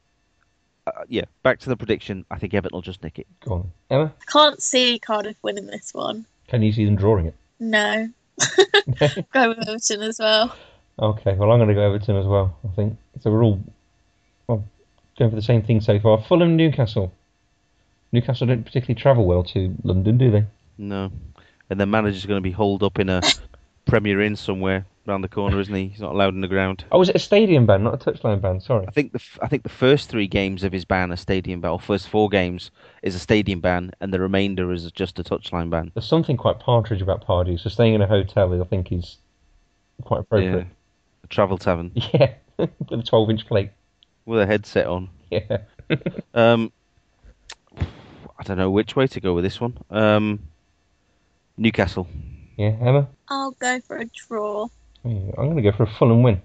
uh, yeah, back to the prediction. I think Everton will just nick it. Go on, Emma. I can't see Cardiff winning this one. Can you see them drawing it? No. Go with Everton as well. Okay, well, I'm going to go Everton as well. I think so. We're all well, going for the same thing so far. Fulham, Newcastle. Newcastle don't particularly travel well to London, do they? No, and their manager's going to be holed up in a Premier Inn somewhere round the corner, isn't he? He's not allowed in the ground. Oh, was it a stadium ban, not a touchline ban? Sorry. I think the f- I think the first three games of his ban are stadium ban, or first four games is a stadium ban, and the remainder is just a touchline ban. There's something quite partridge about Pardew, so staying in a hotel, I think, is quite appropriate. A travel tavern Yeah, with a 12 inch plate. with a headset on. Yeah. Um, I don't know which way to go with this one. Um, Newcastle. Yeah, Emma? I'll go for a draw. Yeah, I'm going to go for a Fulham win.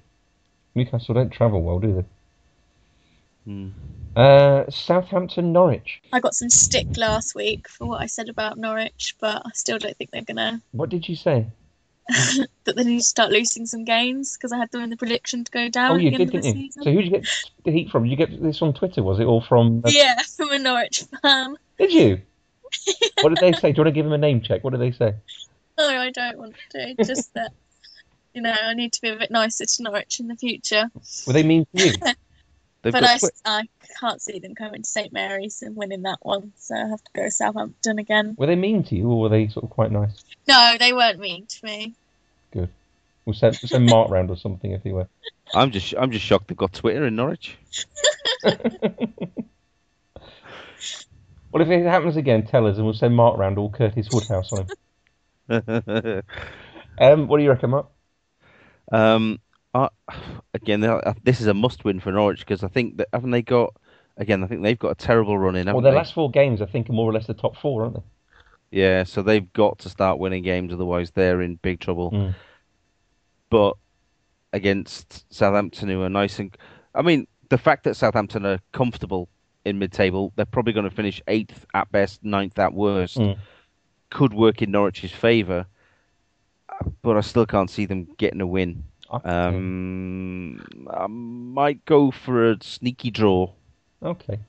Newcastle don't travel well, do they? Hmm. Uh, Southampton, Norwich. I got some stick last week for what I said about Norwich, but I still don't think they're gonna. What did you say? that they need to start losing some games because I had them in the prediction to go down oh, at you the did, end didn't you? season. So who did you get the heat from? Did you get this on Twitter? Was it all from? uh, Yeah, from a Norwich fan. Did you? what did they say? Do you want to give them a name check? What did they say? No, I don't want to. Just that, you know, I need to be a bit nicer to Norwich in the future. Were they mean to you? But I, I can't see them coming to St Mary's and winning that one, so I have to go Southampton again. Were they mean to you, or were they sort of quite nice? No, they weren't mean to me. We'll send, we'll send Mark round or something if he were. I'm just I'm just shocked they've got Twitter in Norwich. Well, if it happens again, tell us, and we'll send Mark round all Curtis Woodhouse on him. Um, what do you reckon, Mark? Um, I, again, this is a must-win for Norwich because I think that haven't they got again? I think they've got a terrible run in. Well, their they? last four games, I think, are more or less the top four, aren't they? Yeah, so they've got to start winning games, otherwise they're in big trouble. Mm. But against Southampton, who are nice and, I mean, the fact that Southampton are comfortable in mid-table, they're probably going to finish eighth at best, ninth at worst. Mm. Could work in Norwich's favour, but I still can't see them getting a win. I- Um, I might go for a sneaky draw, Okay.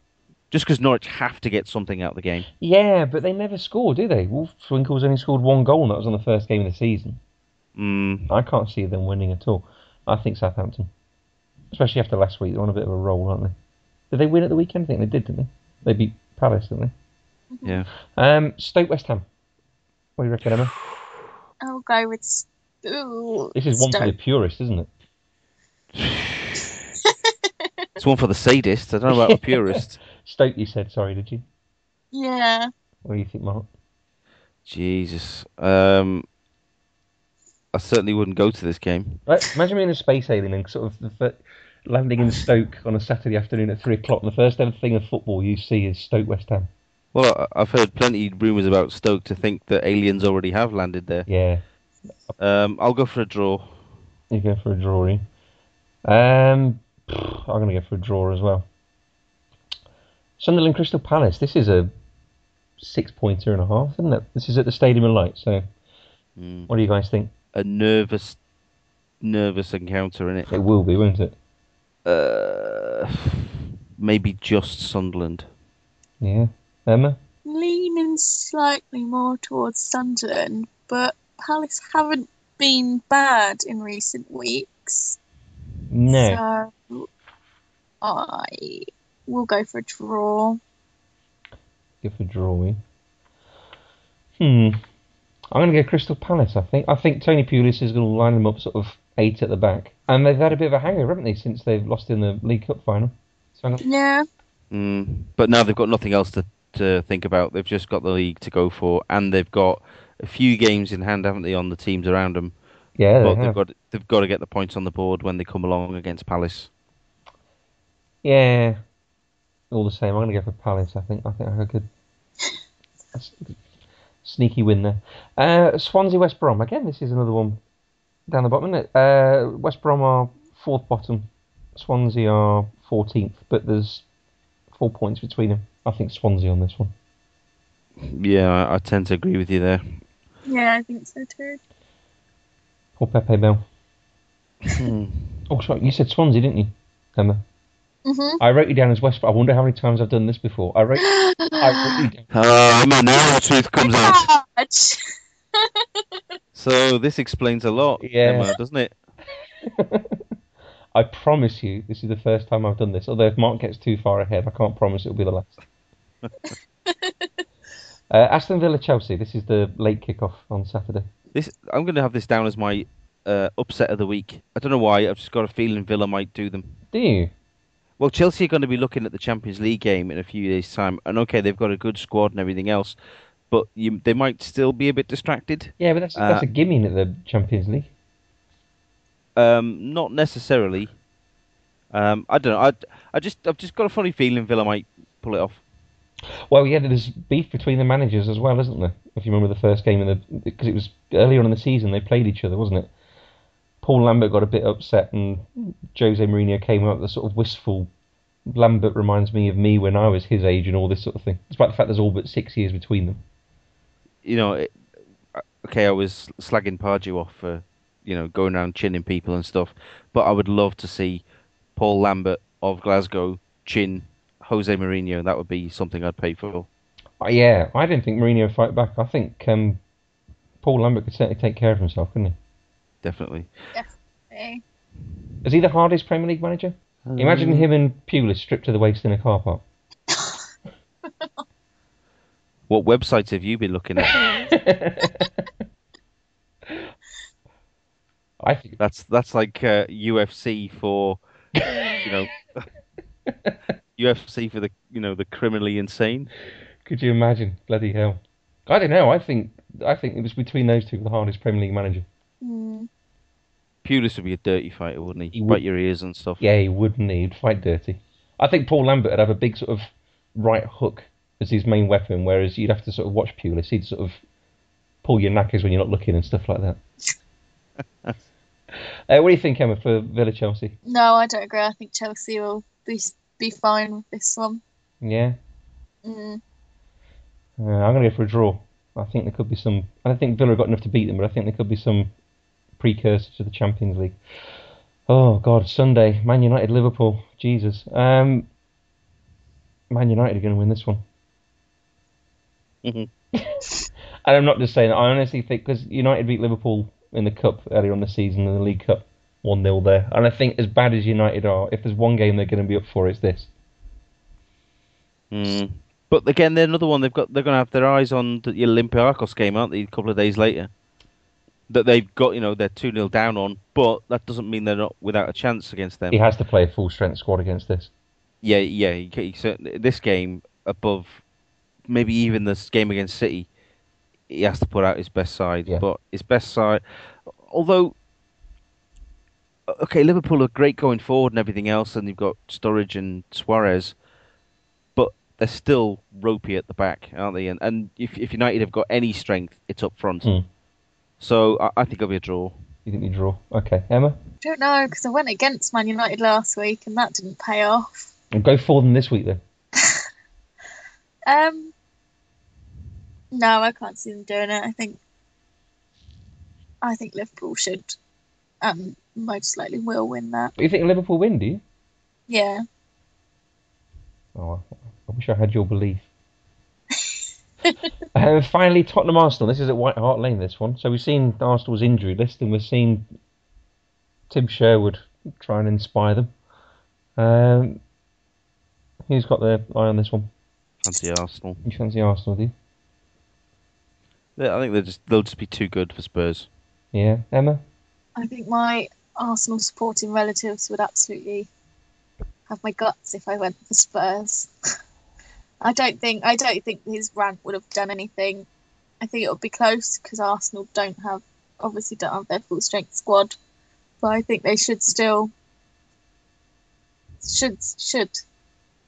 just because Norwich have to get something out of the game. Yeah, but they never score, do they? Wolfswinkel's only scored one goal, and that was on the first game of the season. Mm, I can't see them winning at all. I think Southampton, especially after last week, they're on a bit of a roll, aren't they? Did they win at the weekend? I think they did, didn't they? They beat Palace, didn't they? yeah. Um, Stoke West Ham. What do you reckon, Emma? I'll go with. S- Ooh, This is one for the Stoke. purists, isn't it? It's one for the sadists. I don't know about the purists. Stoke, you said. Sorry, did you? Yeah, What do you think, Mark? Jesus. Um, I certainly wouldn't go to this game. Right, imagine being a space alien and sort of the fir- landing in Stoke on a Saturday afternoon at three o'clock, and the first ever thing of football you see is Stoke West Ham. Well, I've heard plenty of rumours about Stoke to think that aliens already have landed there. Yeah, Um, I'll go for a draw. you go for a drawing. Um, I'm going to go for a draw as well. Sunderland Crystal Palace. This is a six pointer and a half, isn't it? This is at the Stadium of Light. So, Mm. what do you guys think? A nervous, nervous encounter in it. It will be, won't it? Uh, maybe just Sunderland. Yeah, Emma. leaning slightly more towards Sunderland, but Palace haven't been bad in recent weeks. No. So I will go for a draw. Go for drawing. Hmm. I'm going to go Crystal Palace. I think. I think Tony Pulis is going to line them up sort of eight at the back, and they've had a bit of a hangover, haven't they, since they've lost in the League Cup final? So Yeah, Mm. But now they've got nothing else to, to think about. They've just got the league to go for, and they've got a few games in hand, haven't they, on the teams around them? yeah, they but they've have. got they've got to get the points on the board when they come along against Palace. Yeah. All the same, I'm going to go for Palace. I think. I think I could. Sneaky win there. Uh, Swansea West Brom. Again, this is another one down the bottom, isn't it? Uh, West Brom are fourth bottom. Swansea are 14th, but there's four points between them. I think Swansea on this one. Yeah, I, I tend to agree with you there. Yeah, I think so too. Poor Pepe Mel. Hmm. Oh, sorry, you said Swansea, didn't you, Emma? hmm I wrote you down as West. but I wonder how many times I've done this before. I wrote. I wrote you down. Oh, Emma, now the truth comes out. So this explains a lot, Yeah. Emma, doesn't it? I promise you, this is the first time I've done this. Although if Mark gets too far ahead, I can't promise it'll be the last. uh, Aston Villa Chelsea. This is the late kickoff on Saturday. This I'm going to have this down as my uh, upset of the week. I don't know why. I've just got a feeling Villa might do them. Do you? Well, Chelsea are going to be looking at the Champions League game in a few days' time, and okay, they've got a good squad and everything else, but you, they might still be a bit distracted. Yeah, but that's that's Uh, a gimme at the Champions League. Um, not necessarily. Um, I don't know. I, I just I've just got a funny feeling Villa might pull it off. Well, yeah, there's beef between the managers as well, isn't there? If you remember the first game in the because it was earlier on in the season they played each other, wasn't it? Paul Lambert got a bit upset, and Jose Mourinho came out with the sort of wistful. Lambert reminds me of me when I was his age and all this sort of thing. Despite the fact there's all but six years between them. You know, it, uh, okay, I was slagging Pardew off for you know going around chinning people and stuff, but I would love to see Paul Lambert of Glasgow chin Jose Mourinho. and That would be something I'd pay for. Oh, yeah, I didn't think Mourinho would fight back. I think um, Paul Lambert could certainly take care of himself, couldn't he? Definitely. Okay. Is he the hardest Premier League manager? Imagine him and Pulis stripped to the waist in a car park. What websites have you been looking at? I think That's that's like uh, UFC for you know UFC for the you know the criminally insane. Could you imagine? Bloody hell! I don't know. I think I think it was between those two the hardest Premier League manager. Hmm. Pulis would be a dirty fighter, wouldn't he? He would. Bite your ears and stuff. Yeah, he wouldn't. he? He'd fight dirty. I think Paul Lambert would have a big sort of right hook as his main weapon, whereas you'd have to sort of watch Pulis. He'd sort of pull your knackers when you're not looking and stuff like that. uh, what do you think, Emma, for Villa Chelsea? No, I don't agree. I think Chelsea will be be fine with this one. Yeah, Mm. uh, I'm going to go for a draw. I think there could be some. I don't think Villa have got enough to beat them, but I think there could be some precursor to the Champions League. Oh God, Sunday, Man United, Liverpool. Jesus, um, Man United are going to win this one. Mhm. And I'm not just saying that. I honestly think because United beat Liverpool in the cup earlier on the season in the League Cup, one 0 there. And I think as bad as United are, if there's one game they're going to be up for, it's this. Mm. But again, they're another one. They've got they're going to have their eyes on the Olympiacos game, aren't they? A couple of days later, that they've got you know they're two 0 down on, but that doesn't mean they're not without a chance against them. He has to play a full strength squad against this. Yeah, yeah. He, he certainly, this game above maybe even this game against City, he has to put out his best side. Yeah. But his best side, although okay, Liverpool are great going forward and everything else, and you've got Sturridge and Suarez, but they're still ropey at the back, aren't they? And and if if United have got any strength, it's up front. Hmm. So I, I think it'll be a draw. You think you draw? Okay, Emma, I Don't know because I went against Man United last week and that didn't pay off. and go for them this week then. Um, no, I can't see them doing it. I think, I think Liverpool should, um, most likely will win that. But you think Liverpool win? Do you? Yeah. Oh, I wish I had your belief. uh, finally, Tottenham Arsenal. This is at White Hart Lane. This one. So we've seen Arsenal's injury list, and we've seen Tim Sherwood try and inspire them. Um, who's got their eye on this one? Fancy Arsenal. You fancy Arsenal, do you? They- I think they'll just they'll just be too good for Spurs. Yeah, Emma. I think my Arsenal supporting relatives would absolutely have my guts if I went for Spurs. I don't think I don't think his rant would have done anything. I think it would be close because Arsenal don't have obviously don't have their full strength squad, but I think they should still should should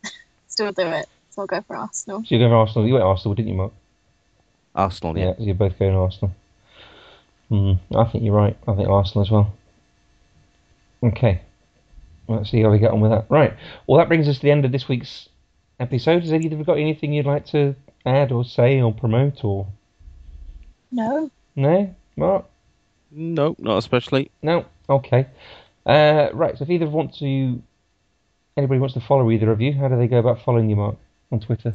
still do it. So I'll go for Arsenal. So you go for Arsenal. You went Arsenal, didn't you, Mark? Arsenal, Yeah, yeah. so you're both going Arsenal. Hmm, I think you're right. I think Arsenal as well. Okay. Let's see how we get on with that. Right. Well, that brings us to the end of this week's episode. Has either of you got anything you'd like to add or say or promote or No. no? Mark? No, not especially. No. Okay. Uh, right. So if either want to, anybody wants to follow either of you, how do they go about following you, Mark, on Twitter?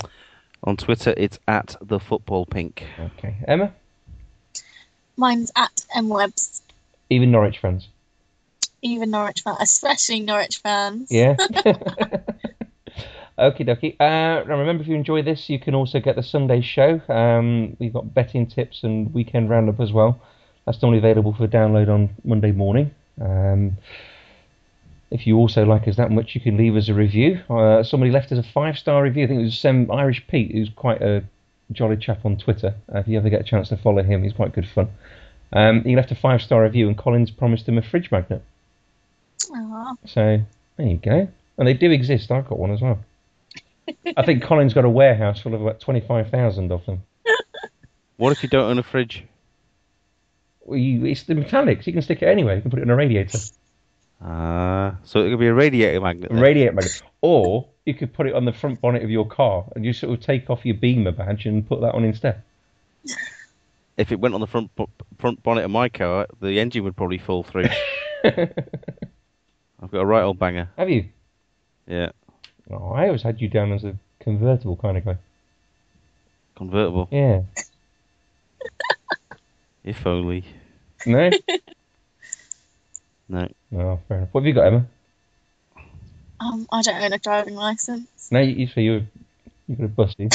On Twitter, it's at the football pink. Okay. Emma. Mine's at mwebs. Even Norwich fans. Even Norwich fans, especially Norwich fans. Yeah. Okie dokie. Uh, remember, if you enjoy this, you can also get the Sunday show. Um, we've got betting tips and weekend roundup as well. That's normally available for download on Monday morning. Um, if you also like us that much, you can leave us a review. Uh, somebody left us a five star review. I think it was um, Irish Pete, who's quite a jolly chap on Twitter. Uh, if you ever get a chance to follow him, he's quite good fun. Um, he left a five star review, and Collins promised him a fridge magnet. Aw. So there you go. And they do exist. I've got one as well. I think Colin's got a warehouse full of about 25,000 of them. What if you don't own a fridge? Well, you, it's the metallics. You can stick it anywhere. You can put it in a radiator. Ah, so it could be a radiator magnet. Then. radiator magnet. Or you could put it on the front bonnet of your car and you sort of take off your Beamer badge and put that on instead. if it went on the front front bonnet of my car, the engine would probably fall through. I've got a right old banger. Have you? Yeah, Oh, I always had you down as a convertible kind of guy. convertible. Yeah. If only. No? No. Oh, fair enough. What have you got, Emma? Um, I don't own a driving license. No, you, you say you're, you've got a bus, do you?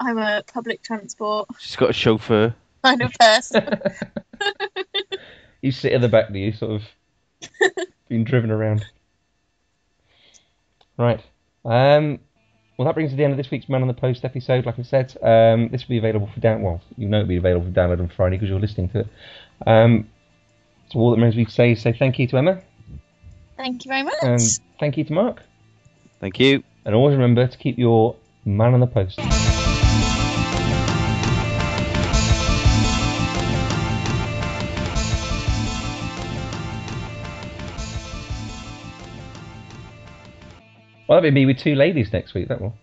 I'm a public transport She's got a chauffeur. kind of person. You sit in the back, do you? Sort of being driven around. Right. Um, well, that brings us to the end of this week's Man on the Post episode. Like I said, um, this will be available for down. Well, you know it'll be available for download on Friday because you're listening to it. Um, so all that remains we say is say thank you to Emma Thank you very much. and thank you to Mark. Thank you. And always remember to keep your Man on the Post. Well, that'll be me with two ladies next week. That will.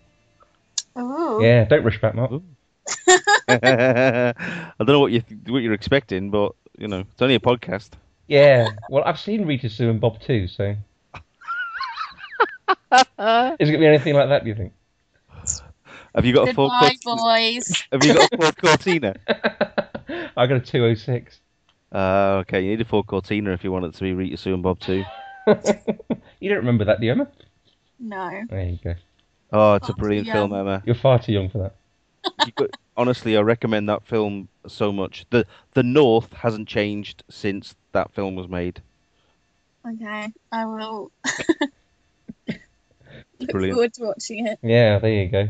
Ooh. Yeah, don't rush back, Mark. I don't know what you what you're expecting, but you know, it's only a podcast. Yeah. Well, I've seen Rita Sue and Bob too, so. Is it going to be anything like that, do you think? Have you got a Ford? Goodbye, boys. Have you got a Ford Cortina? I got a 206. Uh, okay, you need a Ford Cortina if you want it to be Rita Sue and Bob too. you don't remember that, do you, Emma? No. There you go. Oh, it's a brilliant film, Emma. You're far too young for that. You could- honestly, I recommend that film so much. the The North hasn't changed since that film was made. Okay. I will look brilliant. forward to watching it. Yeah, there you go.